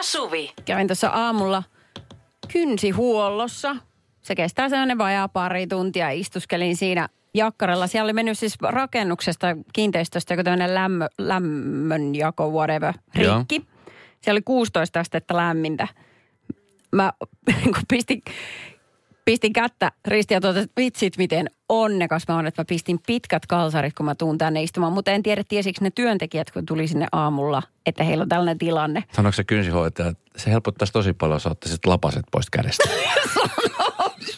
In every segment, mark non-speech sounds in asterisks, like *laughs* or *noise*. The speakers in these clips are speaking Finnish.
ja Suvi. Kävin tuossa aamulla kynsihuollossa. Se kestää sellainen vajaa pari tuntia. Istuskelin siinä jakkaralla. Siellä oli mennyt siis rakennuksesta, kiinteistöstä joku tämmöinen lämmö, lämmönjako, whatever, Joo. rikki. Siellä oli 16 astetta lämmintä. Mä *laughs* kun pistin, pistin kättä ristiin ja totesin, että vitsit miten onnekas mä oon, että mä pistin pitkät kalsarit, kun mä tuun tänne istumaan. Mutta en tiedä, tiesikö ne työntekijät, kun tuli sinne aamulla, että heillä on tällainen tilanne. Sanoiko se kynsihoitaja, että se helpottaisi tosi paljon, jos ottaisit lapaset pois kädestä. *laughs* *laughs*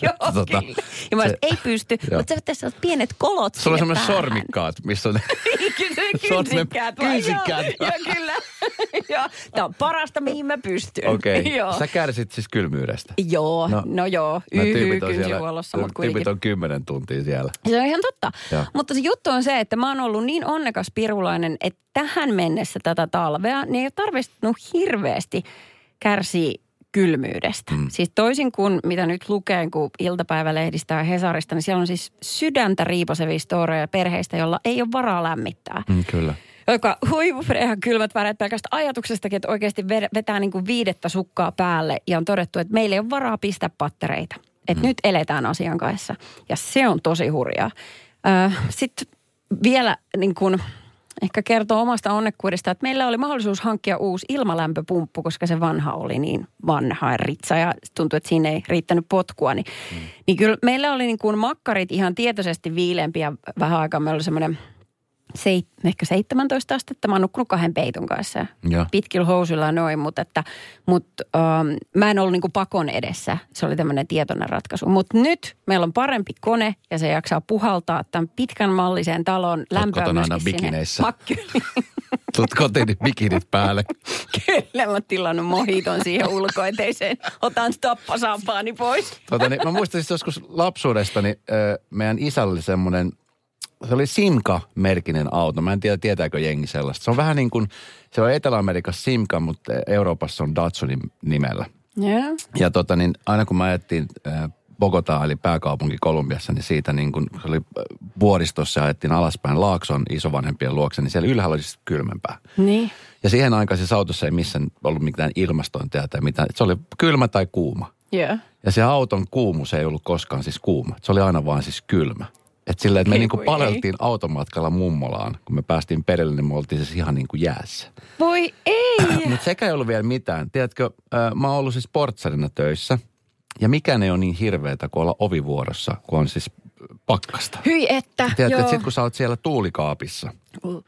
*laughs* Joo, Tota, kyllä. Ja mä se- ei pysty, Joo. mutta sä tässä on pienet kolot Sulla on semmoinen sormikkaat, missä on... *laughs* Sormen- kynsikkäät. kynsikkäät. Joo, joo, *laughs* kyllä. Joo, Tämä on parasta, mihin mä pystyn. Okei, okay. Joo. sä kärsit siis kylmyydestä. Joo, no, no joo, Nämä yhy tyypit on siellä- kynsihuollossa, mutta kuitenkin. Tyypit on kymmenen tuntia siellä. Se on ihan totta. Joo. Mutta se juttu on se, että mä oon ollut niin onnekas pirulainen, että tähän mennessä tätä talvea, niin ei ole tarvitsenut hirveästi kärsiä kylmyydestä. Mm. Siis toisin kuin mitä nyt lukeen, kun iltapäivälehdistä ja Hesarista, niin siellä on siis sydäntä riiposevia storeja perheistä, jolla ei ole varaa lämmittää. Mm, kyllä. Joka huivu ihan kylmät väreet pelkästä ajatuksestakin, että oikeasti ve- vetää niin kuin viidettä sukkaa päälle ja on todettu, että meillä ei ole varaa pistää pattereita. Että mm. nyt eletään asian kanssa. Ja se on tosi hurjaa. Sitten vielä niin kuin, ehkä kertoo omasta onnekkuudesta, että meillä oli mahdollisuus hankkia uusi ilmalämpöpumppu, koska se vanha oli niin vanha ja ritsa ja tuntui, että siinä ei riittänyt potkua. Niin, mm. niin kyllä meillä oli niin kuin makkarit ihan tietoisesti viileämpiä vähän aikaa. Meillä oli semmoinen seit, ehkä 17 astetta. Mä oon nukkunut kahden peiton kanssa. Joo. Pitkillä housuilla ja noin, mutta että, mut, ähm, mä en ollut niinku pakon edessä. Se oli tämmöinen tietoinen ratkaisu. Mutta nyt meillä on parempi kone ja se jaksaa puhaltaa tämän pitkän mallisen talon lämpöä kotona aina bikineissä? *laughs* Tulet kotiin niin bikinit päälle. *laughs* Kyllä mä oon tilannut mohiton siihen ulkoeteiseen. Otan tappasampaani pois. Tota, niin, mä muistan siis joskus lapsuudesta, niin meidän isällä oli semmoinen, se oli Simca-merkinen auto. Mä en tiedä, tietääkö jengi sellaista. Se on vähän niin kuin, se on Etelä-Amerikassa Simca, mutta Euroopassa on Datsunin nimellä. Joo. Ja tota, niin aina kun mä ajettiin äh, Bogotaa, eli pääkaupunki Kolumbiassa, niin siitä niin kun se oli äh, vuoristossa ja ajettiin alaspäin Laakson isovanhempien luokse, niin siellä ylhäällä oli siis kylmempää. Niin. Ja siihen aikaan siis autossa ei missään ollut mitään ilmastointia tai mitään. Se oli kylmä tai kuuma. Joo. Ja se auton kuumuus ei ollut koskaan siis kuuma. Se oli aina vaan siis kylmä. Et silleen, että me Ei niinku voi paleltiin automatkalla mummolaan. Kun me päästiin perille, niin me oltiin siis ihan niin kuin jäässä. Voi ei. *clears throat* Mutta sekä ei ollut vielä mitään. Tiedätkö, mä oon ollut siis portsarina töissä. Ja mikään ei ole niin hirveätä kuin olla ovivuorossa, kun on siis pakkasta. Hyi että. Tiedätkö, että sit kun sä oot siellä tuulikaapissa,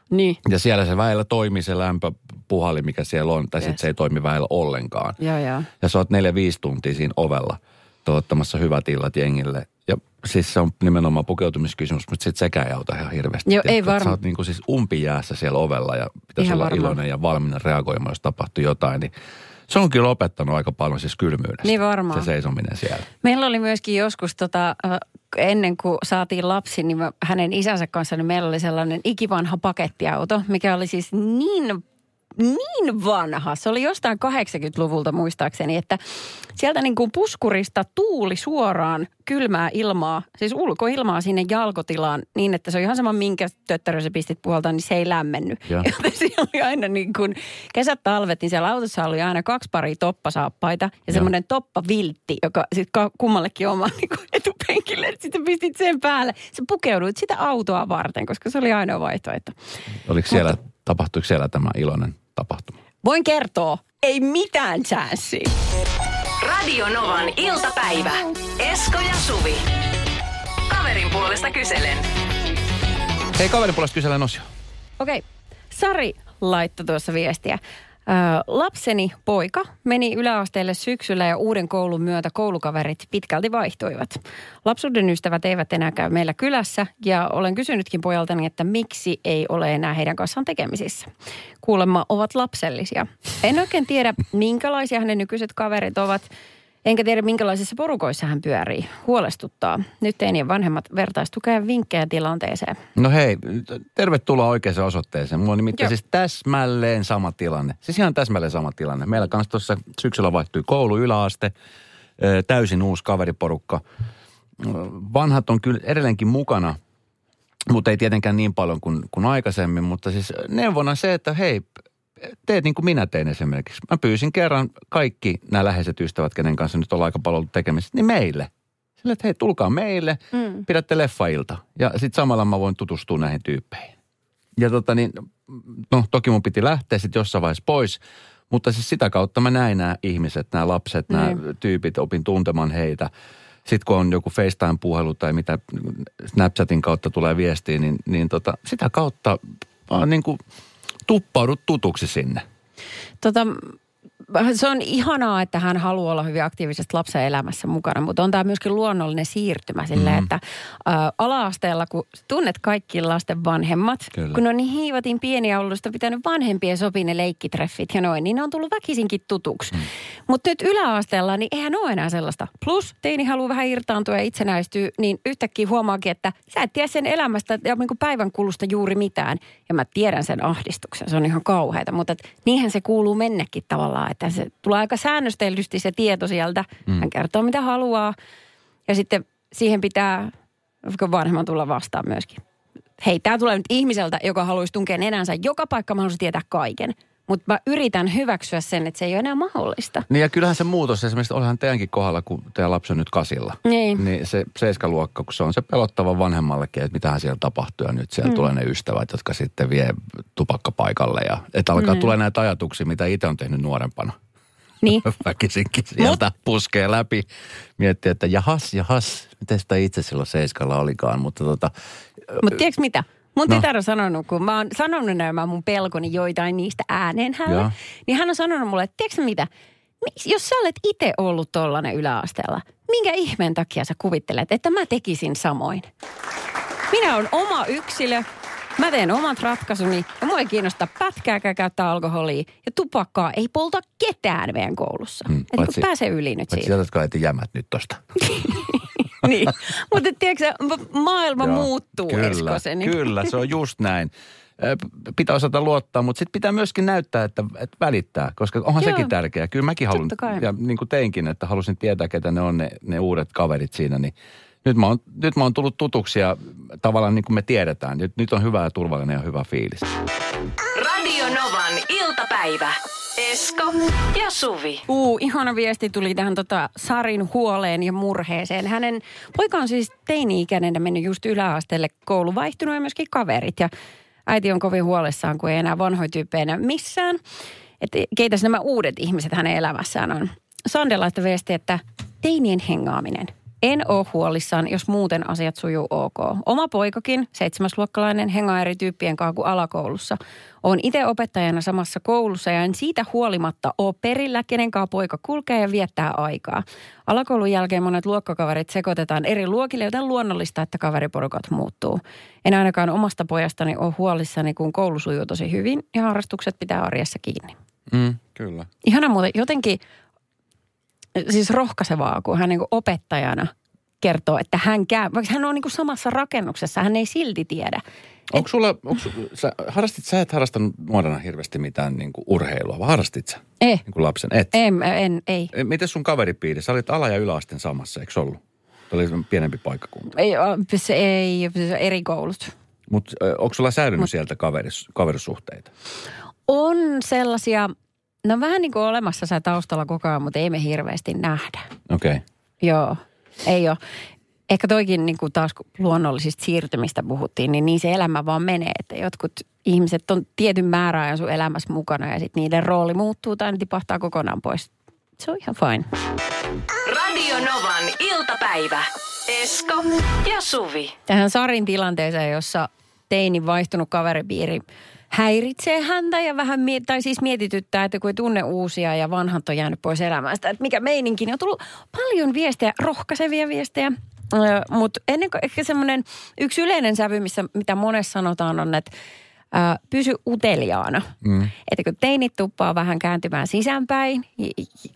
Niin. ja siellä se väillä toimii se lämpöpuhali, mikä siellä on, tai yes. Sitten se ei toimi väillä ollenkaan. Joo, joo. Ja sä oot neljä, viisi tuntia siinä ovella tuottamassa hyvät illat jengille. Ja siis se on nimenomaan pukeutumiskysymys, mutta sit sekään ei auta ihan hirveästi. Joo, ei Tiedätkö, että varma- Sä oot niinku siis umpijäässä siellä ovella ja pitäisi Ihan olla varmaan. iloinen ja valmiina reagoimaan, jos tapahtuu jotain. Niin se on kyllä opettanut aika paljon siis kylmyydestä. Niin varmaan. Se seisominen siellä. Meillä oli myöskin joskus tota, äh, ennen kuin saatiin lapsi, niin mä, hänen isänsä kanssa, niin meillä oli sellainen ikivanha pakettiauto, mikä oli siis niin niin vanha. Se oli jostain 80-luvulta muistaakseni, että sieltä niin kuin puskurista tuuli suoraan kylmää ilmaa, siis ulkoilmaa sinne jalkotilaan niin, että se on ihan sama minkä töttärö sä pistit puolta, niin se ei lämmennyt. Joo. *laughs* Joten siellä oli aina niin kuin kesät talvet, niin siellä autossa oli aina kaksi paria toppasaappaita ja semmoinen toppaviltti, joka sitten kummallekin oma niin kuin *laughs* etupenkille. Sitten pistit sen päälle. Sä pukeuduit sitä autoa varten, koska se oli ainoa vaihtoehto. Oliko siellä, tapahtuiko siellä tämä iloinen tapahtuma? Voin kertoa, ei mitään chanssiä. Radio Novan iltapäivä. Esko ja Suvi. Kaverin puolesta kyselen. Hei, kaverin puolesta kyselen osio. Okei, Sari laittoi tuossa viestiä. Lapseni poika meni yläasteelle syksyllä ja uuden koulun myötä koulukaverit pitkälti vaihtuivat. Lapsuuden ystävät eivät enää käy meillä kylässä ja olen kysynytkin pojaltani, että miksi ei ole enää heidän kanssaan tekemisissä. Kuulemma ovat lapsellisia. En oikein tiedä, minkälaisia hänen nykyiset kaverit ovat. Enkä tiedä, minkälaisissa porukoissa hän pyörii. Huolestuttaa. Nyt teinien vanhemmat vertaistukea vinkkejä tilanteeseen. No hei, tervetuloa oikeaan osoitteeseen. Mulla on nimittäin Joo. siis täsmälleen sama tilanne. Siis ihan täsmälleen sama tilanne. Meillä kanssa tuossa syksyllä vaihtui koulu, yläaste, täysin uusi kaveriporukka. Vanhat on kyllä edelleenkin mukana, mutta ei tietenkään niin paljon kuin, kuin aikaisemmin. Mutta siis neuvona se, että hei, teet niin kuin minä tein esimerkiksi. Mä pyysin kerran kaikki nämä läheiset ystävät, kenen kanssa nyt ollaan aika paljon ollut tekemisissä, niin meille. Sillä, että hei, tulkaa meille, mm. pidätte leffailta. Ja sitten samalla mä voin tutustua näihin tyyppeihin. Ja tota niin, no toki mun piti lähteä sitten jossain vaiheessa pois. Mutta siis sitä kautta mä näin nämä ihmiset, nämä lapset, nämä Niin. tyypit, opin tuntemaan heitä. Sitten kun on joku FaceTime-puhelu tai mitä Snapchatin kautta tulee viestiä, niin, niin tota, sitä kautta vaan niin kuin tuppaudut tutuksi sinne. Tota, se on ihanaa, että hän haluaa olla hyvin aktiivisesti lapsen elämässä mukana, mutta on tämä myöskin luonnollinen siirtymä silleen, Mhm. että ä, ala-asteella, kun tunnet kaikki lasten vanhemmat, Kyllä. kun on niin hiivatin pieniä ollut, sitä pitänyt vanhempien sopii ne leikkitreffit ja noin, niin ne on tullut väkisinkin tutuksi. Mm. Mutta nyt yläasteella, niin eihän ole enää sellaista. Plus teini haluaa vähän irtaantua ja itsenäistyä, niin yhtäkkiä huomaakin, että sä et tiedä sen elämästä ja niin kuin päivän kulusta juuri mitään. Ja mä tiedän sen ahdistuksen, se on ihan kauheata, mutta et, niinhän se kuuluu mennäkin tavallaan, että se tulee aika säännöstellysti se tieto sieltä. Mm. Hän kertoo mitä haluaa ja sitten siihen pitää vanhemman tulla vastaan myöskin. Hei, tämä tulee nyt ihmiseltä, joka haluaisi tunkea nenänsä joka paikka, mä haluaisin tietää kaiken. Mutta mä yritän hyväksyä sen, että se ei ole enää mahdollista. Niin ja kyllähän se muutos esimerkiksi, olihan teidänkin kohdalla, kun teidän lapsi on nyt kasilla. Niin. Niin se seiskaluokka, kun se on se pelottava vanhemmallekin, että mitähän siellä tapahtuu ja nyt siellä mm. tulee ne ystävät, jotka sitten vie tupakkapaikalle ja että alkaa mm. tulee näitä ajatuksia, mitä itse on tehnyt nuorempana. Niin. *laughs* Väkisinkin sieltä puskee läpi. Miettii, että jahas, jahas, miten sitä itse silloin seiskalla olikaan, mutta tota, Mutta tiedätkö mitä? Mun No. tytär on sanonut, kun mä oon sanonut nämä mun pelkoni joitain niistä ääneen hänelle, niin hän on sanonut mulle, että tiedätkö mitä? Jos sä olet itse ollut tollanen yläasteella, minkä ihmeen takia sä kuvittelet, että mä tekisin samoin? Minä olen oma yksilö, mä teen omat ratkaisuni ja mua ei kiinnosta pätkääkään käyttää alkoholia ja tupakkaa ei polta ketään meidän koulussa. Mm, Eli paitsi- kun pääsee yli nyt siitä. jotka eti jämät nyt tosta. *laughs* *laughs* niin. Mutta tiedätkö maailma Joo, muuttuu, kyllä, Esko se. Niin. Kyllä, se on just näin. Pitää osata luottaa, mutta sitten pitää myöskin näyttää, että, että välittää, koska onhan Joo. sekin tärkeää. Kyllä mäkin haluan, ja niin kuin teinkin, että halusin tietää, ketä ne on ne, ne uudet kaverit siinä, niin nyt mä, oon, nyt mä oon tullut tutuksi ja tavallaan niin kuin me tiedetään. Nyt, nyt on hyvä ja turvallinen ja hyvä fiilis. Radio Novan iltapäivä. Esko ja Suvi. Uu, ihana viesti tuli tähän tota Sarin huoleen ja murheeseen. Hänen poika on siis teini-ikäinen mennyt just yläasteelle koulu vaihtunut ja myöskin kaverit. Ja äiti on kovin huolissaan, kun ei enää vanhoja tyyppejä missään. Että keitäs nämä uudet ihmiset hänen elämässään on. Sande laittoi viesti, että teinien hengaaminen. En ole huolissaan, jos muuten asiat sujuu ok. Oma poikakin, seitsemäsluokkalainen, hengaa eri tyyppien kanssa kuin alakoulussa. Olen itse opettajana samassa koulussa ja en siitä huolimatta ole perillä, kenen kanssa poika kulkee ja viettää aikaa. Alakoulun jälkeen monet luokkakaverit sekoitetaan eri luokille, joten luonnollista, että kaveriporukat muuttuu. En ainakaan omasta pojastani ole huolissani, kun koulu sujuu tosi hyvin ja harrastukset pitää arjessa kiinni. Mm, kyllä. Ihana muuten jotenkin siis rohkaisevaa, kun hän niin opettajana kertoo, että hän käy, vaikka hän on niin samassa rakennuksessa, hän ei silti tiedä. Onko sulla, onko, sä, harrastit, sä et harrastanut nuorena hirveästi mitään niin kuin urheilua, vai harrastit sä? Eh, Niin kuin lapsen, et. en, en, ei. E, Miten sun kaveripiiri? Sä olit ala- ja yläasteen samassa, eikö ollut? Tämä oli pienempi paikkakunta. Ei, se ei, se eri koulut. Mutta onko sulla säilynyt sieltä kaveris, kaverisuhteita? On sellaisia, no vähän niin kuin olemassa sä taustalla koko ajan, mutta ei me hirveästi nähdä. Okei. Okay. Joo, ei ole. Ehkä toikin niin kuin taas kun luonnollisista siirtymistä puhuttiin, niin niin se elämä vaan menee. Että jotkut ihmiset on tietyn määräajan sun elämässä mukana ja sitten niiden rooli muuttuu tai ne tipahtaa kokonaan pois. Se on ihan fine. Radio Novan iltapäivä. Esko ja Suvi. Tähän Sarin tilanteeseen, jossa teini vaihtunut kaveripiiri häiritsee häntä ja vähän, mie- tai siis mietityttää, että kun ei tunne uusia ja vanhat on jäänyt pois elämästä, että mikä meininki, niin on tullut paljon viestejä, rohkaisevia viestejä. Mutta ennen kuin ehkä semmoinen yksi yleinen sävy, missä, mitä monessa sanotaan on, että ää, pysy uteliaana. Mm. Että kun teinit tuppaa vähän kääntymään sisäänpäin,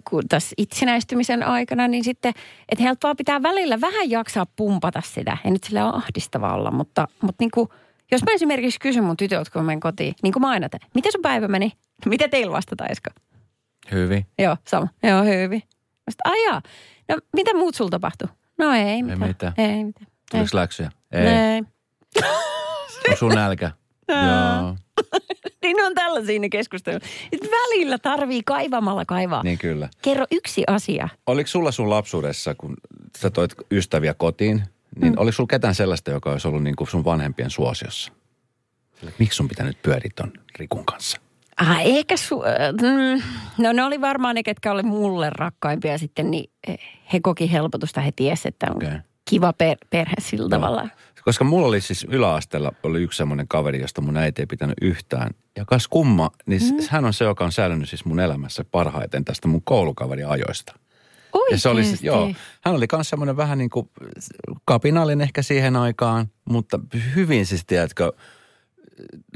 kun tässä itsenäistymisen aikana, niin sitten, että vaan pitää välillä vähän jaksaa pumpata sitä. Ei nyt sillä ole ahdistavaa olla, mutta, mutta niin kuin, jos mä esimerkiksi kysyn mun tytöt, kun mä menen kotiin, niin kuin mä aina teen, miten sun päivä meni? *laughs* Mitä teillä vastataan, Esko? Hyvin. Joo, sama. Joo, hyvin. Mä sit, ajaa. No, mitä muut sulla tapahtui? No ei mitään. mitään. Ei mitään. Ei. Tuliko läksyjä? Ei. Ei. On sun nälkä? *laughs* Joo. Siinä *laughs* on tällaisia ne keskustelut. Välillä tarvii kaivamalla kaivaa. Niin kyllä. Kerro yksi asia. Oliko sulla sun lapsuudessa, kun sä toit ystäviä kotiin, niin mm. oliko sulla ketään sellaista, joka olisi ollut niin kuin sun vanhempien suosiossa? Miksi sun pitää nyt pyöriä ton Rikun kanssa? Ah, eikä su- mm, no ne oli varmaan ne, ketkä oli mulle rakkaimpia sitten, niin he koki helpotusta. He tiesi, että on Okei. kiva per- perhe sillä tavalla. Koska mulla oli siis yläasteella oli yksi semmoinen kaveri, josta mun äiti ei pitänyt yhtään. Ja kas kumma, niin mm. hän on se, joka on säilynyt siis mun elämässä parhaiten tästä mun koulukaverin ajoista. Ja se oli joo, hän oli myös semmoinen vähän niin kuin kapinallinen ehkä siihen aikaan, mutta hyvin siis, tiedätkö,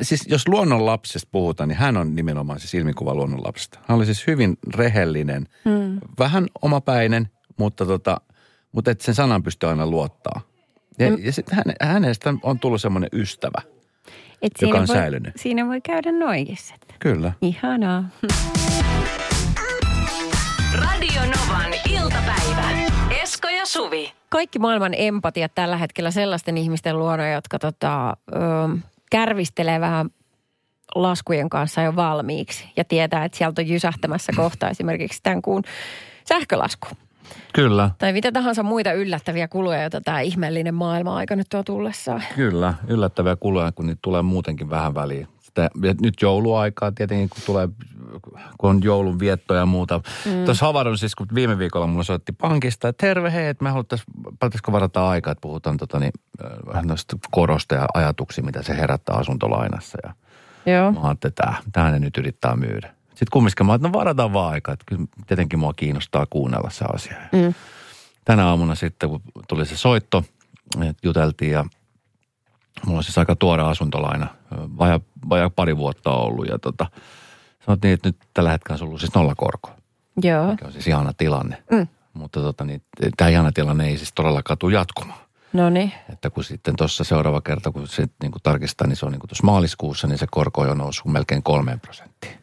siis jos luonnonlapsesta puhutaan, niin hän on nimenomaan siis ilmikuva luonnonlapsesta. Hän oli siis hyvin rehellinen, hmm. vähän omapäinen, mutta, tota, mutta et sen sanan pystyy aina luottaa. Ja, Mm. ja sitten häne, hänestä on tullut semmoinen ystävä. Et joka siinä on voi, säilynyt. Siinä voi käydä sitten. Kyllä. Ihanaa. Radio Novan iltapäivä. Esko ja Suvi. Kaikki maailman empatiat tällä hetkellä sellaisten ihmisten luona, jotka tota, ö, kärvistelee vähän laskujen kanssa jo valmiiksi ja tietää, että sieltä on jysähtämässä kohta esimerkiksi tämän kuun sähkölasku. Kyllä. Tai mitä tahansa muita yllättäviä kuluja, joita tämä ihmeellinen maailma-aika nyt tuo tullessaan. Kyllä, yllättäviä kuluja, kun niitä tulee muutenkin vähän väliin. Sitä, nyt jouluaikaa tietenkin, kun tulee, kun on joulun vietto ja muuta. Mm. Tuossa havaroin siis, kun viime viikolla mulla soitti pankista, että terve, hei, että me haluttaisiin, päätäisikö varata aikaa, että puhutaan tota, niin, äh, vähän noista korosta ja ajatuksia, mitä se herättää asuntolainassa. Ja Joo. mä ajattelin, että tää ne nyt yrittää myydä. Sitten kumminkin mä että no varataan vaan aikaa, että kyllä tietenkin mua kiinnostaa kuunnella se asia. Mm. Tänä aamuna sitten, kun tuli se soitto, juteltiin ja mulla on siis aika tuore asuntolaina, vaja, vaja pari vuotta ollut ja tota, sanottiin, että nyt tällä hetkellä on ollut siis nollakorko, Joo. mikä on siis ihana tilanne. Mm. Mutta tota, niin, tämä ihana tilanne ei siis todellakaan tule jatkumaan. No niin. Että kun sitten tuossa seuraava kerta, kun se niin kuin tarkistaa, niin se on niin kuin tuossa maaliskuussa, niin se korko on jo noussut melkein kolmeen prosenttiin.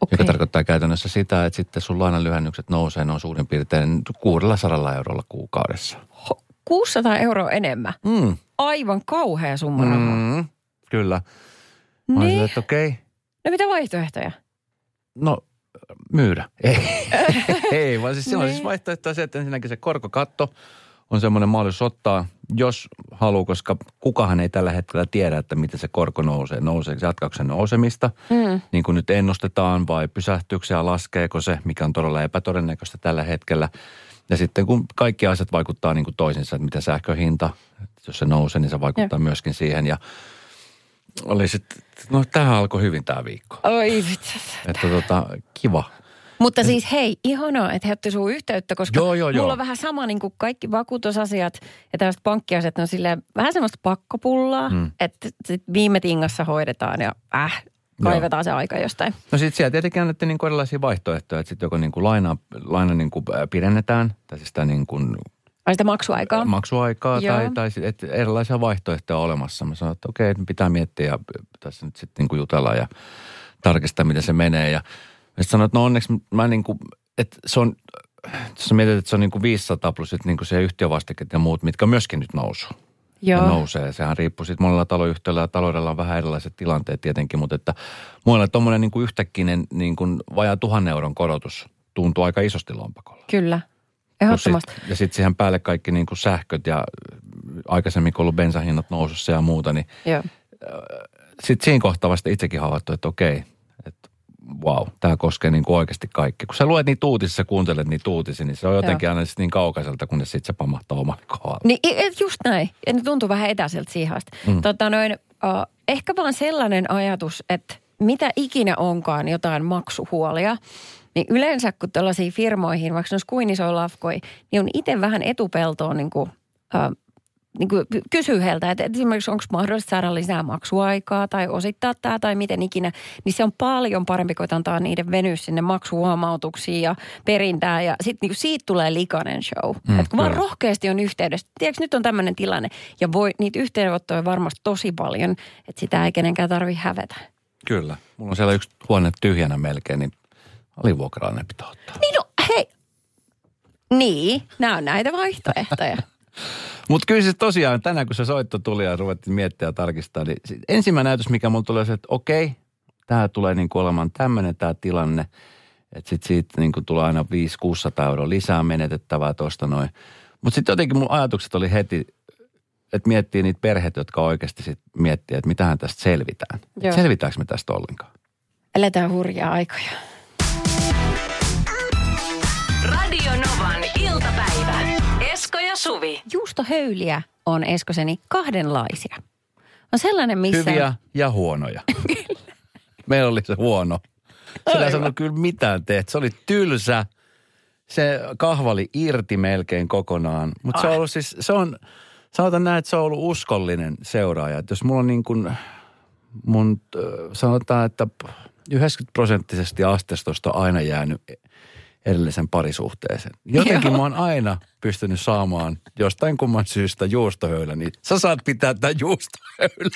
Okei. Joka tarkoittaa käytännössä sitä, että sitten sun lainanlyhennykset nousee noin suurin piirtein 600 eurolla kuukaudessa. Ho- 600 euroa enemmän. Mm. Aivan kauhea summa. Mm, kyllä. Mä Niin. silleen, että okei, No mitä vaihtoehtoja? No myydä. Ei, *laughs* ei vaan siis silloin Niin. siis vaihtoehto on se, että ensinnäkin se korkokatto on semmoinen mahdollisuus ottaa, jos haluaa, koska kukahan ei tällä hetkellä tiedä, että miten se korko nousee. Nousee jatkaako se nousemista, Mm. niin kuin nyt ennustetaan, vai pysähtyykö se ja laskeeko se, mikä on todella epätodennäköistä tällä hetkellä. Ja sitten kun kaikki asiat vaikuttaa niin kuin toisinsa, että mitä sähköhinta, että jos se nousee, niin se vaikuttaa myöskin siihen. Ja oli sitten, no tähän alkoi hyvin tämä viikko. Oi vitsi. Että tota, kiva. Mutta siis hei, ihanaa, että he otti sun yhteyttä, koska Joo, joo, joo. mulla on vähän sama niin kuin kaikki vakuutusasiat ja tällaiset pankkiasiat, ne on silleen vähän semmoista pakkopullaa, Mm. mm. että sit viime tingassa hoidetaan ja äh, kaivetaan se aika jostain. No sitten siellä tietenkin annettiin niin erilaisia vaihtoehtoja, että sitten joko niin kuin laina, laina niin kuin pidennetään, tai siis sitä niin kuin Ai sitä maksuaikaa? maksuaikaa, Joo. tai, tai että erilaisia vaihtoehtoja on olemassa. Mä sanoin, että okei, pitää miettiä ja tässä nyt sitten niin kuin jutella ja tarkistaa, miten se menee. Ja sitten sanoin, että no onneksi mä niin kuin, että se on, jos mietit, että se on niin kuin 500 plus sit niin kuin se yhtiövastikkeet ja muut, mitkä myöskin nyt nousuu. Joo. Nousee. Sehän riippuu sitten monella taloyhtiöllä ja taloudella on vähän erilaiset tilanteet tietenkin, mutta että muille tuommoinen niin kuin yhtäkkinen niin kuin vajaa tuhannen euron korotus tuntuu aika isosti lompakolla. Kyllä, ehdottomasti. sit- ja sitten siihen päälle kaikki niin kuin sähköt ja aikaisemmin kun ollut bensahinnat nousussa ja muuta, niin Joo. sitten siinä kohtaa vasta itsekin havaittu, että okei, että wow, tämä koskee niin kuin oikeasti kaikki. Kun sä luet niitä uutisia, kuuntelet niitä uutisia, niin se on jotenkin aina sit niin kaukaiselta, kunnes sitten se pamahtaa omalle kohdalle. Niin just näin. Ja ne tuntuu vähän etäiseltä siihen asti. Mm. Tota noin, uh, ehkä vaan sellainen ajatus, että mitä ikinä onkaan jotain maksuhuolia, niin yleensä kun tällaisiin firmoihin, vaikka ne olisi kuin iso lafkoi, niin on itse vähän etupeltoon niin kuin, uh, niin kuin kysyy heiltä, että, esimerkiksi onko mahdollista saada lisää maksuaikaa tai osittaa tämä tai miten ikinä, niin se on paljon parempi kuin antaa niiden venyä sinne maksuhuomautuksiin ja perintään ja sitten niin siitä tulee likainen show. Mm, että kun vaan rohkeasti on yhteydessä, tiedätkö nyt on tämmöinen tilanne ja voi, niitä yhteydenottoja varmasti tosi paljon, että sitä ei kenenkään tarvi hävetä. Kyllä. Mulla on siellä yksi huone tyhjänä melkein, niin alivuokrainen pitää ottaa. Niin no hei, niin, nämä on näitä vaihtoehtoja. *laughs* Mutta kyllä siis tosiaan tänään, kun se soitto tuli ja ruvettiin miettiä ja tarkistaa, niin ensimmäinen ajatus, mikä mulla tuli, oli se, että okei, tämä tulee niin kuin olemaan tämmöinen tämä tilanne, että sitten siitä niin kuin tulee aina 500-600 euroa lisää menetettävää tuosta noin. Mutta sitten jotenkin mun ajatukset oli heti, että miettii niitä perheitä, jotka oikeasti sit miettii, että mitähän tästä selvitään. Joo. Selvitäänkö me tästä ollenkaan? Eletään hurjaa aikoja. Radio Novan iltapäivä. Esko ja Suvi. Juustohöyliä on Eskoseni kahdenlaisia. On sellainen, missä... Hyviä ja huonoja. *laughs* Meillä oli se huono. Sillä ei sanonut kyllä mitään teet. Se oli tylsä. Se kahva oli irti melkein kokonaan. Mutta se on ollut siis, se on, sanotaan näin, että se on ollut uskollinen seuraaja. Että jos mulla on niin kuin, mun, sanotaan, että 90 prosenttisesti astestosta aina jäänyt edellisen parisuhteeseen. Jotenkin Joo. mä oon aina pystynyt saamaan jostain kumman syystä juustohöylä, niin sä saat pitää tämän juustohöylän.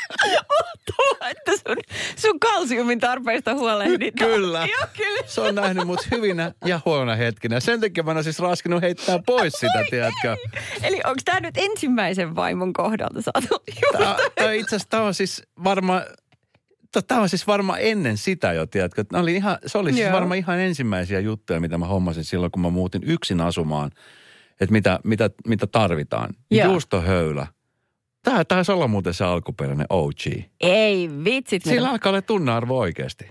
Tuo, että sun, sun kalsiumin tarpeista huolehditaan. Kyllä. Joo, kyllä. Se on nähnyt mut hyvinä ja huonoina hetkinä. Sen takia mä ole siis raskinut heittää pois sitä, tiedätkö? Eli onko tämä nyt ensimmäisen vaimon kohdalta saatu tää itse asiassa tää on siis varmaan, tämä on siis varmaan ennen sitä jo, tiedätkö? Oli ihan, se oli siis Joo. varmaan ihan ensimmäisiä juttuja, mitä mä hommasin silloin, kun mä muutin yksin asumaan. Että mitä, mitä, mitä tarvitaan. Joo. Juustohöylä. Tämä taisi olla muuten se alkuperäinen OG. Ei vitsit. Sillä alkaa olla tunnearvo oikeasti.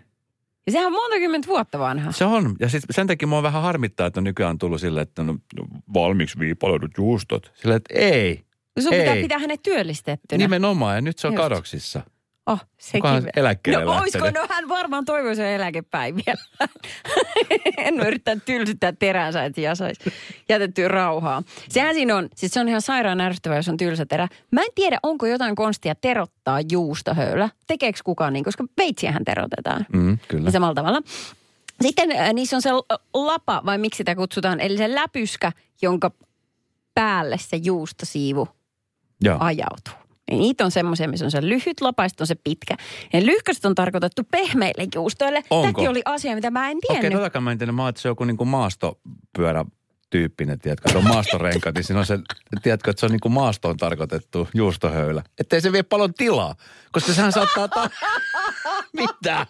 Ja sehän on monta kymmentä vuotta vanha. Se on. Ja sit sen takia mua vähän harmittaa, että nykyään on tullut silleen, että no, no valmiiksi viipaloidut juustot. Silleen, että ei. Sun pitää ei. pitää hänet työllistettynä. Nimenomaan. Ja nyt se on Just. kadoksissa. Oh, sekin. Eläkkeelle No lähtenyt. no hän varmaan toivoi sen eläkepäiviä. *laughs* en ole yrittänyt tylsyttää teräänsä, että ja saisi jätettyä rauhaa. Sehän siinä on, siis se on ihan sairaan ärsyttävää, jos on tylsä terä. Mä en tiedä, onko jotain konstia terottaa juustohöylä. Tekeekö kukaan niin, koska veitsiähän terotetaan. Mm, kyllä. Ja samalla tavalla. Sitten äh, niissä on se lapa, vai miksi sitä kutsutaan, eli se läpyskä, jonka päälle se juustosiivu Joo. ajautuu. Ja niitä on semmoisia, missä on se lyhyt lapa on se pitkä. Ja lyhkäiset on tarkoitettu pehmeille juustoille. Onko? Tämäkin oli asia, mitä mä en Okei, tiennyt. totakaan mä en tiedä. Mä oon, että se on joku niinku maastopyörä tyyppinen, tiedätkö, se on maastorenkat, niin siinä on se, tiedätkö, että se on niin kuin maastoon tarkoitettu juustohöylä. Että ei se vie paljon tilaa, koska sehän saattaa... Ta- *laughs* Mitä?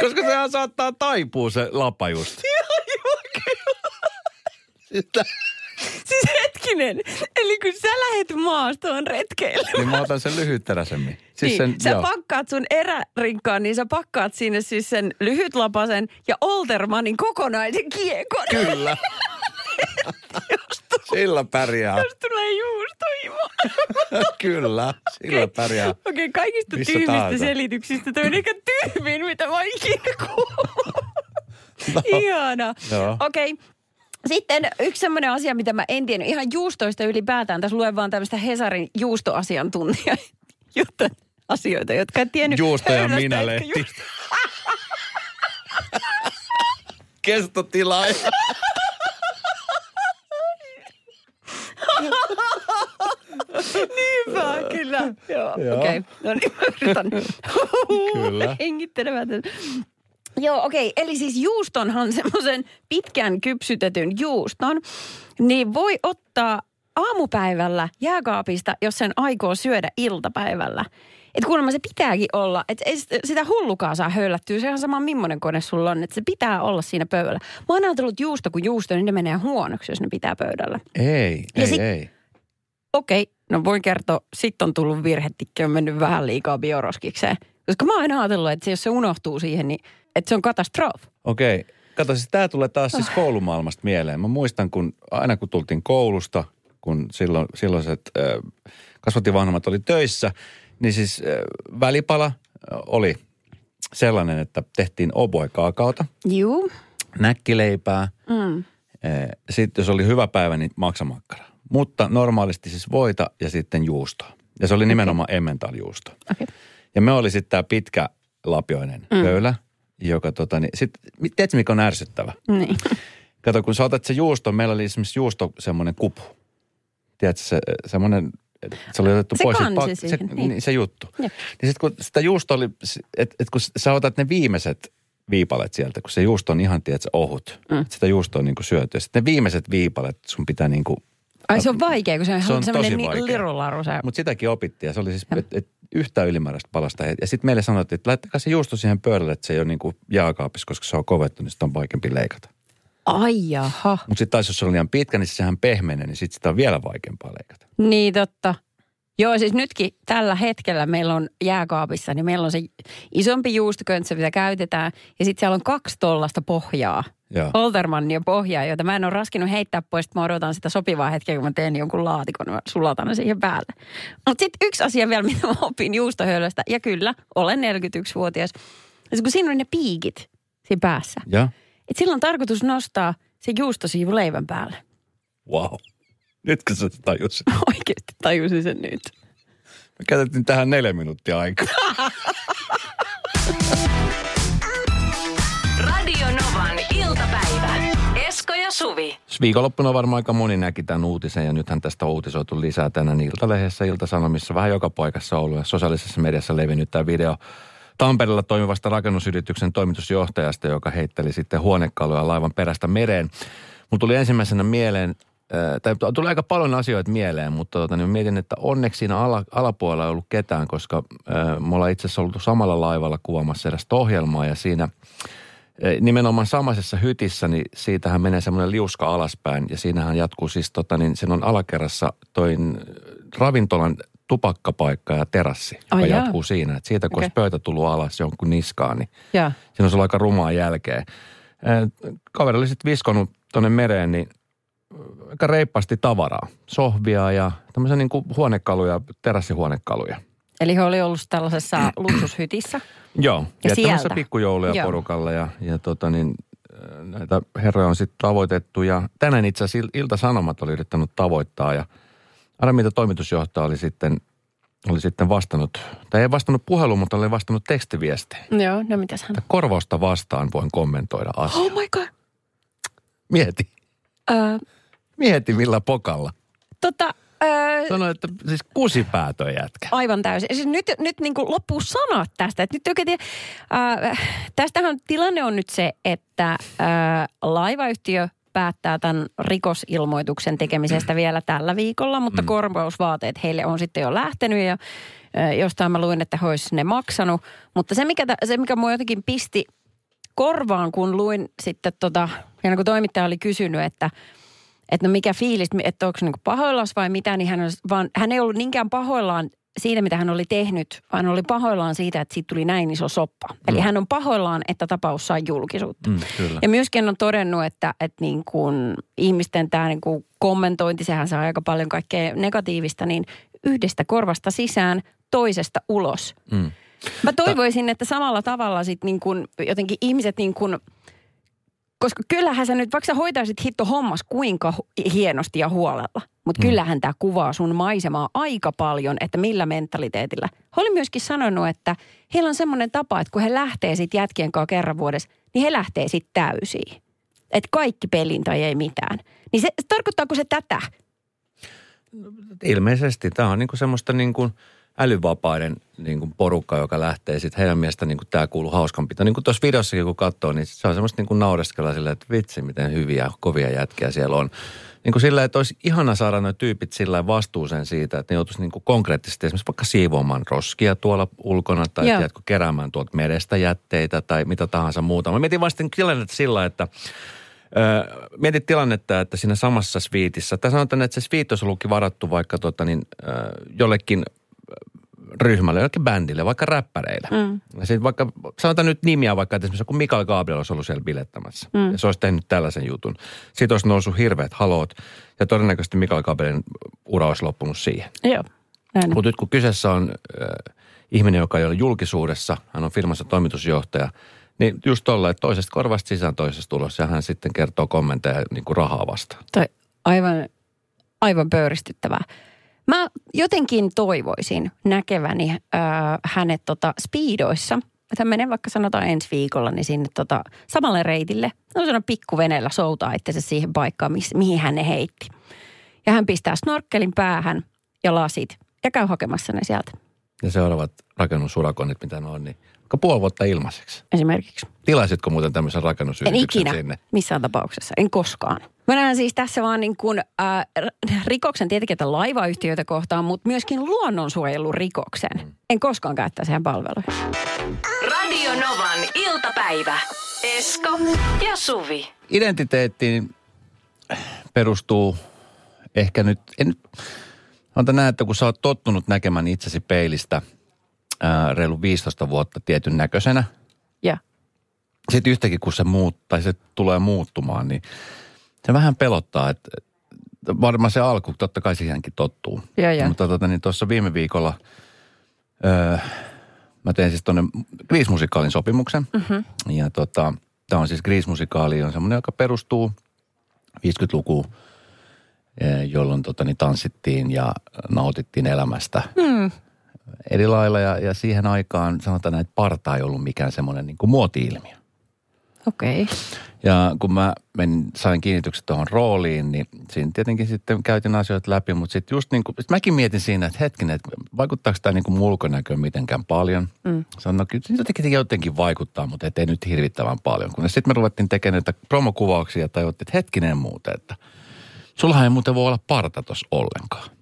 koska sehän saattaa taipua se lapa just. Sitä, *laughs* Siis hetkinen, eli kun sä lähet maastoon retkeille. niin mä otan sen lyhytteräisemmin. Siis Niin, sen, sä joo. pakkaat sun erärinkkaan, niin sä pakkaat sinne siis sen lyhytlapasen ja Oltermanin kokonaisen kiekon. Kyllä. *laughs* Sillä pärjää. Jos tulee juustohimo. *laughs* Kyllä, sillä pärjää. Okei, kaikista Missä tyhmistä tahansa. selityksistä toi on ehkä tyhmin, mitä mä oon ikinä kuullut. Ihana. Okei. Sitten yksi semmoinen asia, mitä mä en tiennyt ihan juustoista ylipäätään. Tässä luen vaan tämmöistä Hesarin juustoasiantuntija *laughs* jotta asioita, jotka en tiennyt. Juusto ja minä lehti. just- Kestotilaaja. Hyvä, kyllä. Joo, okei. Okay. No niin, mä yritän. *laughs* Kyllä. *laughs* Hengittelemätön. Joo, okei. Okay. Eli siis juustonhan semmoisen pitkän kypsytetyn juuston, niin voi ottaa aamupäivällä jääkaapista, jos sen aikoo syödä iltapäivällä. Että kuulemma se pitääkin olla, että ei sit- sitä hullukaa saa höylättyä. Se on sama millainen kone sulla on, että se pitää olla siinä pöydällä. Mä oon ajatellut, juusto kuin juusto, niin ne menee huonoksi, jos ne pitää pöydällä. Ei, Ja ei, sit- ei. Okei, no voin kertoa, sitten on tullut virhetikki, on mennyt vähän liikaa bioroskikseen. Koska mä oon aina ajatellut, että jos se unohtuu siihen, niin että se on katastrofi. Okei. Kato, siis tämä tulee taas siis koulumaailmasta mieleen. Mä muistan, kun aina kun tultiin koulusta, kun silloin, silloiset äh, kasvattivanhemmat oli töissä, niin siis äh, välipala oli sellainen, että tehtiin oboe kaakaota, Juu. näkkileipää, Mm. sitten jos oli hyvä päivä, niin maksamakkara. Mutta normaalisti siis voita ja sitten juustoa. Ja se oli nimenomaan emmentaljuusto. Okei. Ja me oli sitten tämä pitkä lapioinen mm. pöylä, joka tota niin, sit, tiedätkö mikä on ärsyttävä? Niin. Kato, kun sä otat se juusto, meillä oli esimerkiksi juusto semmoinen kupu. Tiedätkö, se, semmoinen, se oli otettu Se pois. kansi pak- se, siihen, niin. niin. se juttu. Jep. Niin sitten kun sitä juusto oli, että et kun sä otat ne viimeiset viipalet sieltä, kun se juusto on ihan, tiedätkö, ohut. Mm. Sitä juustoa on niin kuin syöty. Ja sitten ne viimeiset viipalet sun pitää niin kuin Ai se on vaikea, kun se on, Se on semmoinen tosi niin lirularu se. Mutta sitäkin opittiin ja se oli siis et, et yhtä ylimääräistä palasta. Ja sitten meille sanottiin, että laittakaa se juusto siihen pöydälle, että se ei ole niin kuin jääkaapissa, koska se on kovettu, niin sitä on vaikeampi leikata. Ai jaha. Mutta sitten taas jos se on liian pitkä, niin sehän pehmenee, niin sitten sitä on vielä vaikeampaa leikata. Niin totta. Joo, siis nytkin tällä hetkellä meillä on jääkaapissa, niin meillä on se isompi juustoköntsä, mitä käytetään. Ja sitten siellä on kaksi tollasta pohjaa. Holtermannia pohjaa, jota mä en ole raskinut heittää pois, että mä odotan sitä sopivaa hetkeä, kun mä teen jonkun laatikon, mä sulatan ne siihen päälle. Mutta sitten yksi asia vielä, mitä mä opin juustohöylöstä, ja kyllä, olen 41-vuotias. Ja kun siinä on ne piikit siinä päässä, Ja? että silloin on tarkoitus nostaa se juustosiivu leivän päälle. Wow. Nytkö sä tajusit? Oikeasti tajusin sen nyt. Me käytettiin tähän neljä minuuttia aikaa. Radio Novan iltapäivä. Esko ja Suvi. Viikonloppuna varmaan aika moni näki tämän uutisen ja nythän tästä on uutisoitu lisää tänään Iltalehdessä, Iltasanomissa, vähän joka paikassa ollut ja sosiaalisessa mediassa levinnyt tämä video Tampereella toimivasta rakennusyrityksen toimitusjohtajasta, joka heitteli sitten huonekaluja laivan perästä mereen. Mulla tuli ensimmäisenä mieleen, tai tuli aika paljon asioita mieleen, mutta tota, niin mietin, että onneksi siinä ala, alapuolella ei ollut ketään, koska äh, me ollaan itse asiassa ollut samalla laivalla kuvaamassa erästä ohjelmaa ja siinä Eh, nimenomaan samaisessa hytissä, niin siitähän menee semmoinen liuska alaspäin ja siinähän jatkuu siis tota, niin sen on alakerrassa toin ravintolan tupakkapaikka ja terassi, Ai joka jaa. jatkuu siinä. Että siitä kun olisi pöytä tullut alas jonkun niskaan, niin Joo. siinä olisi ollut aika rumaa jälkeen. Eh, Kaveri oli sitten viskonut tuonne mereen, niin aika reippaasti tavaraa. Sohvia ja tämmöisiä niin kuin huonekaluja, terassihuonekaluja. Eli he oli ollut tällaisessa *clears throat* luksushytissä. Joo, Ja sieltä. pikkujouluja Joo. porukalla ja, ja tota niin, näitä herroja on sitten tavoitettu ja tänään itse asiassa Il- Ilta-Sanomat oli yrittänyt tavoittaa ja aina mitä toimitusjohtaja oli sitten, oli sitten vastannut, tai ei vastannut puheluun, mutta oli vastannut tekstiviesteihin. Joo, no mitäs hän? Korvausta vastaan voin kommentoida asiaa. Oh my god. Mieti, Öö, mieti millä pokalla. tota, öö, Sano, että siis kusipäätö jätkä. aivan täysin. Siis nyt, nyt niin kuin loppuu sanat tästä. Et nyt oikein, äh, tästähän tilanne on nyt se, että äh, laivayhtiö päättää tämän rikosilmoituksen tekemisestä *clears throat* vielä tällä viikolla, mutta mm. korvausvaateet heille on sitten jo lähtenyt ja äh, jostain mä luin, että he olisi ne maksanut. Mutta se, mikä, se, mikä mua jotenkin pisti korvaan, kun luin sitten tota, ja kun toimittaja oli kysynyt, että että no mikä fiilis, että onko se niinku pahoillaan vai mitä, niin hän, olisi, vaan, hän ei ollut niinkään pahoillaan siitä, mitä hän oli tehnyt, vaan hän oli pahoillaan siitä, että siitä tuli näin iso soppa. Mm. Eli hän on pahoillaan, että tapaus sai julkisuutta. Mm, kyllä. Ja myöskin on todennut, että, että niin kuin ihmisten tämä niin kuin kommentointi, sehän saa aika paljon kaikkea negatiivista, niin yhdestä korvasta sisään, toisesta ulos. Mm. Mä toivoisin, että samalla tavalla sit niin kuin jotenkin ihmiset niin kuin, koska kyllähän sä nyt, vaikka sä hoitaisit hitto hommas kuinka hienosti ja huolella, mutta Mm. kyllähän tämä kuvaa sun maisemaa aika paljon, että millä mentaliteetillä. He oli myöskin sanonut, että heillä on semmoinen tapa, että kun he lähtee sit jätkien kanssa kerran vuodessa, niin he lähtee sitten täysiin. Että kaikki pelin tai ei mitään. Niin se, tarkoittaako se tätä? Ilmeisesti tämä on niinku semmoista niinku älyvapaiden niinku porukka, joka lähtee sitten heidän mielestä niinku tämä kuuluu hauskanpitoon. Niin kuin tuossa videossakin kun katsoo, niin se on semmoista niinku naureskella silleen, että vitsi miten hyviä, kovia jätkiä siellä on. Niin kuin sillä, että olisi ihana saada nuo tyypit sillä vastuuseen siitä, että ne joutuisi niin kuin konkreettisesti esimerkiksi vaikka siivoamaan roskia tuolla ulkona tai tiedätkö, keräämään tuolta merestä jätteitä tai mitä tahansa muuta. Mä mietin vasta tilannetta sillä, että Öö, mietit tilannetta, että siinä samassa sviitissä, tai sanotaan, että se sviitti olisi ollutkin varattu vaikka tota, niin, öö, jollekin ryhmälle, jollekin bändille, vaikka räppäreille. Mm. Ja sitten vaikka, sanotaan nyt nimiä vaikka, että esimerkiksi kun Mikael Gabriel olisi ollut siellä bilettämässä. Mm. Ja se olisi tehnyt tällaisen jutun. Siitä olisi noussut hirveät haloot. Ja todennäköisesti Mikael Gabrielin ura olisi loppunut siihen. Joo. Mutta nyt kun kyseessä on äh, ihminen, joka ei ole julkisuudessa, hän on firmassa toimitusjohtaja, niin just tolla, että toisesta korvasta sisään toisesta ulos ja hän sitten kertoo kommentteja niin kuin rahaa vastaan. Toi aivan, aivan pöyristyttävää. Mä jotenkin toivoisin näkeväni äh, hänet tota speedoissa. Että hän menee vaikka sanotaan ensi viikolla, niin sinne tota, samalle reitille. No se on pikkuveneellä soutaa itsensä siihen paikkaan, miss, mihin hän ne heitti. Ja hän pistää snorkkelin päähän ja lasit ja käy hakemassa ne sieltä Ja seuraavat rakennusurakonit, mitä ne on, niin vaikka puoli vuotta ilmaiseksi. esimerkiksi. Tilaisitko muuten tämmöisen En rakennusyrityksen ikinä, sinne? missään tapauksessa, en koskaan. Mä näen siis tässä vaan niin kuin, äh, rikoksen tietenkin, että laivayhtiöitä kohtaan, mutta myöskin luonnonsuojelurikoksen. En koskaan käyttää siihen palveluja. Radio Novan iltapäivä. Esko ja Suvi. Identiteettiin perustuu ehkä nyt, en, anta näin, että kun sä oot tottunut näkemään itsesi peilistä ää, reilu 15 vuotta tietyn näköisenä, Ja. sitten yhtäkkiä kun se muut, tai se tulee muuttumaan, niin se vähän pelottaa, että varmaan se alku, totta kai siihenkin tottuu. Joo, joo. Mutta tota, niin tuossa viime viikolla öö, mä tein siis tuonne Grease-musikaalin sopimuksen. Mm-hmm. Ja tota, tämä on siis Grease-musikaali, on semmoinen, joka perustuu 50-lukuun, eh, jolloin tota, niin tanssittiin ja nautittiin elämästä Mm. eri lailla. Ja, ja siihen aikaan sanotaan näin, että parta ei ollut mikään semmoinen niin kuin muoti-ilmiö. Okei. Okay. Ja kun mä menin, sain kiinnitykset tuohon rooliin, niin siinä tietenkin sitten käytin asioita läpi, mutta sitten just niin kuin, sit mäkin mietin siinä, että hetkinen, että vaikuttaako tämä niin kuin ulkonäköön mitenkään paljon. Mm. Sanoin, no kyllä se jotenkin, jotenkin vaikuttaa, mutta ei nyt hirvittävän paljon. Kun sitten me ruvettiin tekemään näitä promokuvauksia ja tajuttiin, että hetkinen muuten, että sullahan ei muuten voi olla parta tuossa ollenkaan.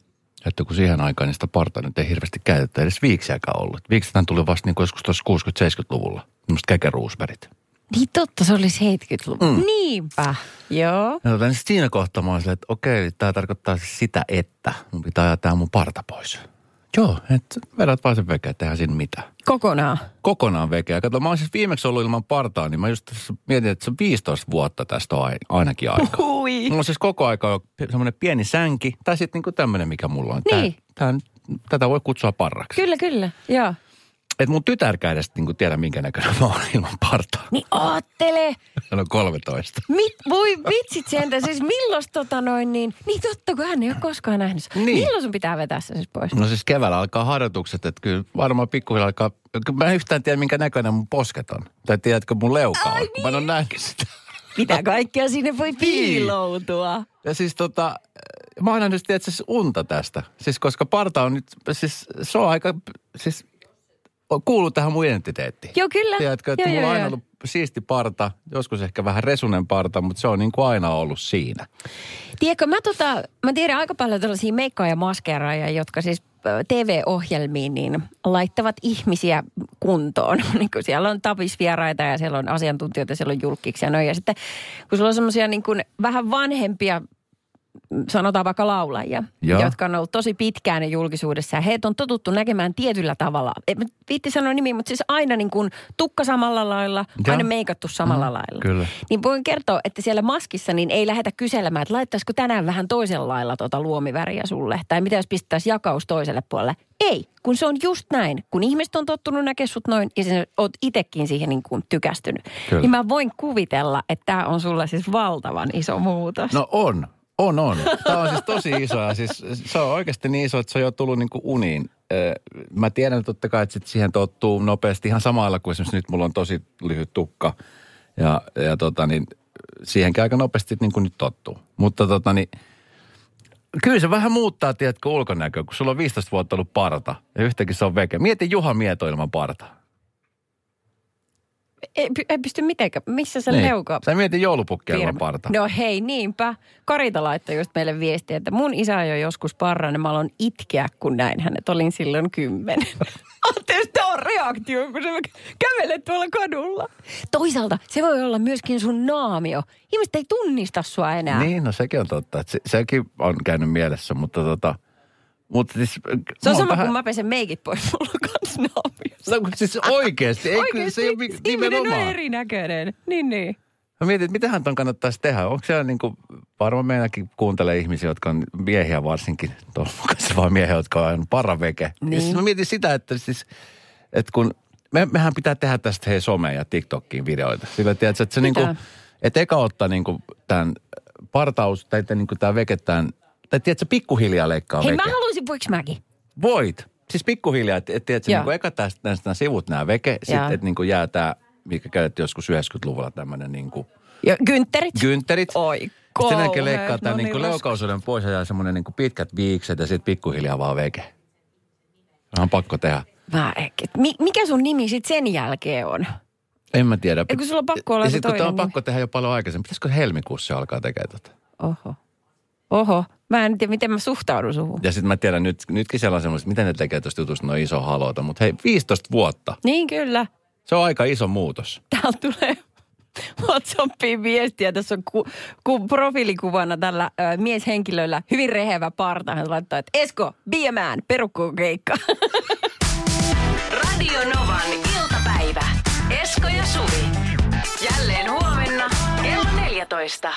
Että kun siihen aikaan sitä partaa nyt ei hirveästi käytetä edes viiksiäkään ollut. Viiksethän tuli vasta niin kuin joskus tuossa 60-70-luvulla. Tämmöiset käkeruusvärit. Niin totta, se oli 70-luvun. Mm. Niinpä. Joo. Ja tota, niin siinä kohtaa mä olin että okei, tämä tarkoittaa siis sitä, että mun pitää ajaa tää mun parta pois. Joo, että vedät vaan sen vekeä, eihän siinä mitään. Kokonaan. Kokonaan vekeä. Kato, mä oon siis viimeksi ollut ilman partaa, niin mä just mietin, että se on 15 vuotta tästä on ai- ainakin aika. Hui. Mulla on siis koko aika semmoinen pieni sänki, tai sitten niinku tämmöinen, mikä mulla on. Tää, Niin. tää, tätä voi kutsua parraksi. Kyllä, kyllä. Joo. Et mun tytärkään edes niinku tiedä, minkä näköinen mä oon ilman partaa. Niin oottele. Hän on 13. Mit, voi vitsit sentä, siis milloin tota noin niin, niin totta kun hän ei ole koskaan nähnyt. Niin. Milloin sun pitää vetää se siis pois? No siis keväällä alkaa harjoitukset, että kyllä varmaan pikkuhiljaa alkaa, mä en yhtään tiedä minkä näköinen mun posket on. Tai tiedätkö mun leuka on, kun mä en ole nähnyt sitä. Mitä kaikkea sinne voi piiloutua? Ja siis tota, mä oon nähnyt tiedätkö, siis unta tästä. Siis koska parta on nyt, siis se on aika, siis kuuluu tähän mun identiteettiin. Joo, kyllä. Tiedätkö, että joo, mulla joo, on aina joo. ollut siisti parta, joskus ehkä vähän resunen parta, mutta se on niin kuin aina ollut siinä. Tiedätkö, mä, tota, mä tiedän aika paljon tällaisia meikkaa- ja maskeeraajia, jotka siis TV-ohjelmiin niin laittavat ihmisiä kuntoon. *laughs* niin kuin siellä on tapisvieraita ja siellä on asiantuntijoita, siellä on julkkiksi ja noin. Ja sitten kun sulla on semmoisia niin kuin vähän vanhempia sanotaan vaikka laulajia, Joo. jotka on ollut tosi pitkään julkisuudessa. Ja heitä on totuttu näkemään tietyllä tavalla. En viitti sanoa nimi, mutta siis aina niin kuin tukka samalla lailla, Joo. aina meikattu samalla Mm, lailla. kyllä. Niin voin kertoa, että siellä maskissa niin ei lähdetä kyselemään, että laittaisiko tänään vähän toisella lailla tuota luomiväriä sulle. Tai mitä jos pistäisi jakaus toiselle puolelle. Ei, kun se on just näin. Kun ihmiset on tottunut näkemään sut noin ja sä oot itekin siihen niin kuin tykästynyt. Kyllä. Niin mä voin kuvitella, että tämä on sulle siis valtavan iso muutos. No on, on, on. Tämä on siis tosi iso siis se on oikeasti niin iso, että se on jo tullut niin kuin uniin. Mä tiedän totta kai, että sit siihen tottuu nopeasti ihan samalla kuin esimerkiksi nyt mulla on tosi lyhyt tukka. Ja, ja tota niin, siihenkin aika nopeasti niin kuin nyt tottuu. Mutta tota niin, kyllä se vähän muuttaa, tiedätkö, ulkonäköä, kun sulla on 15 vuotta ollut parta ja yhtäkkiä se on veke. Mieti Juha Mieto ilman parta. Ei, ei pysty mitenkään. Missä se leuka? Sä mietit joulupukkia ilman parta. No hei, niinpä. Karita laittoi just meille viestiä, että mun isä on jo joskus parran ja mä aloin itkeä, kun näin hänet. Olin silloin kymmenen. Anteeksi, *laughs* tämä on reaktio, kun sä kävelet tuolla kadulla. Toisaalta se voi olla myöskin sun naamio. Ihmiset ei tunnista sua enää. Niin, no sekin on totta. Että se, sekin on käynyt mielessä, mutta tota... Mutta siis, Se mä on sama, kun mä pesen meikit pois, mulla on kans naamio. No, kun siis oikeasti, ei, kyllä se ei ole ihminen on nimenomaan. erinäköinen. Niin, niin. Mä mietin, että mitähän ton kannattaisi tehdä. Onko siellä niin kuin, varmaan meidänkin kuuntelee ihmisiä, jotka on miehiä varsinkin, tuolla vaan miehiä, jotka on aina paraveke. Niin. Ja siis mä mietin sitä, että siis, että kun, me, mehän pitää tehdä tästä hei someen ja TikTokkiin videoita. Sillä tiedätkö, että se niin kuin, Pitää. että eka ottaa niin kuin tämän partaus, tai niin kuin tämä veke tämän, tai tiedätkö, pikkuhiljaa leikkaa Hei, veke. mä haluaisin, voiko mäkin? Voit. Siis pikkuhiljaa, että et, Joo. niin eka tästä näistä sivut nämä veke, sitten että niin jää tämä, mikä käytettiin joskus 90-luvulla tämmöinen niin kuin Ja kyntterit? gyntterit. Oi, Sitten sen jälkeen leikkaa no tämän niin niin leukaosuuden pois ja jää semmoinen niin pitkät viikset ja sitten pikkuhiljaa vaan veke. On pakko tehdä. Mä ehkä. Mi- mikä sun nimi sitten sen jälkeen on? En mä tiedä. Ei, kun sulla on pakko olla ja se sitten kun tämä on toinen pakko tehdä jo paljon aikaisemmin. Pitäisikö helmikuussa alkaa tekemään tota? oho. Oho, mä en tiedä, miten mä suhtaudun suhun. Ja sitten mä tiedän nyt, nytkin siellä on semmoista, miten ne tekee tuosta jutusta noin iso halota. Mutta hei, 15 vuotta. Niin kyllä. Se on aika iso muutos. Täältä tulee WhatsAppiin viestiä. Tässä on ku, ku, profiilikuvana tällä ö, mieshenkilöllä hyvin rehevä parta. Hän laittaa, että Esko, be a man, perukkokeikka. Radio Novan iltapäivä. Esko ja Suvi. Jälleen huomenna kello 14.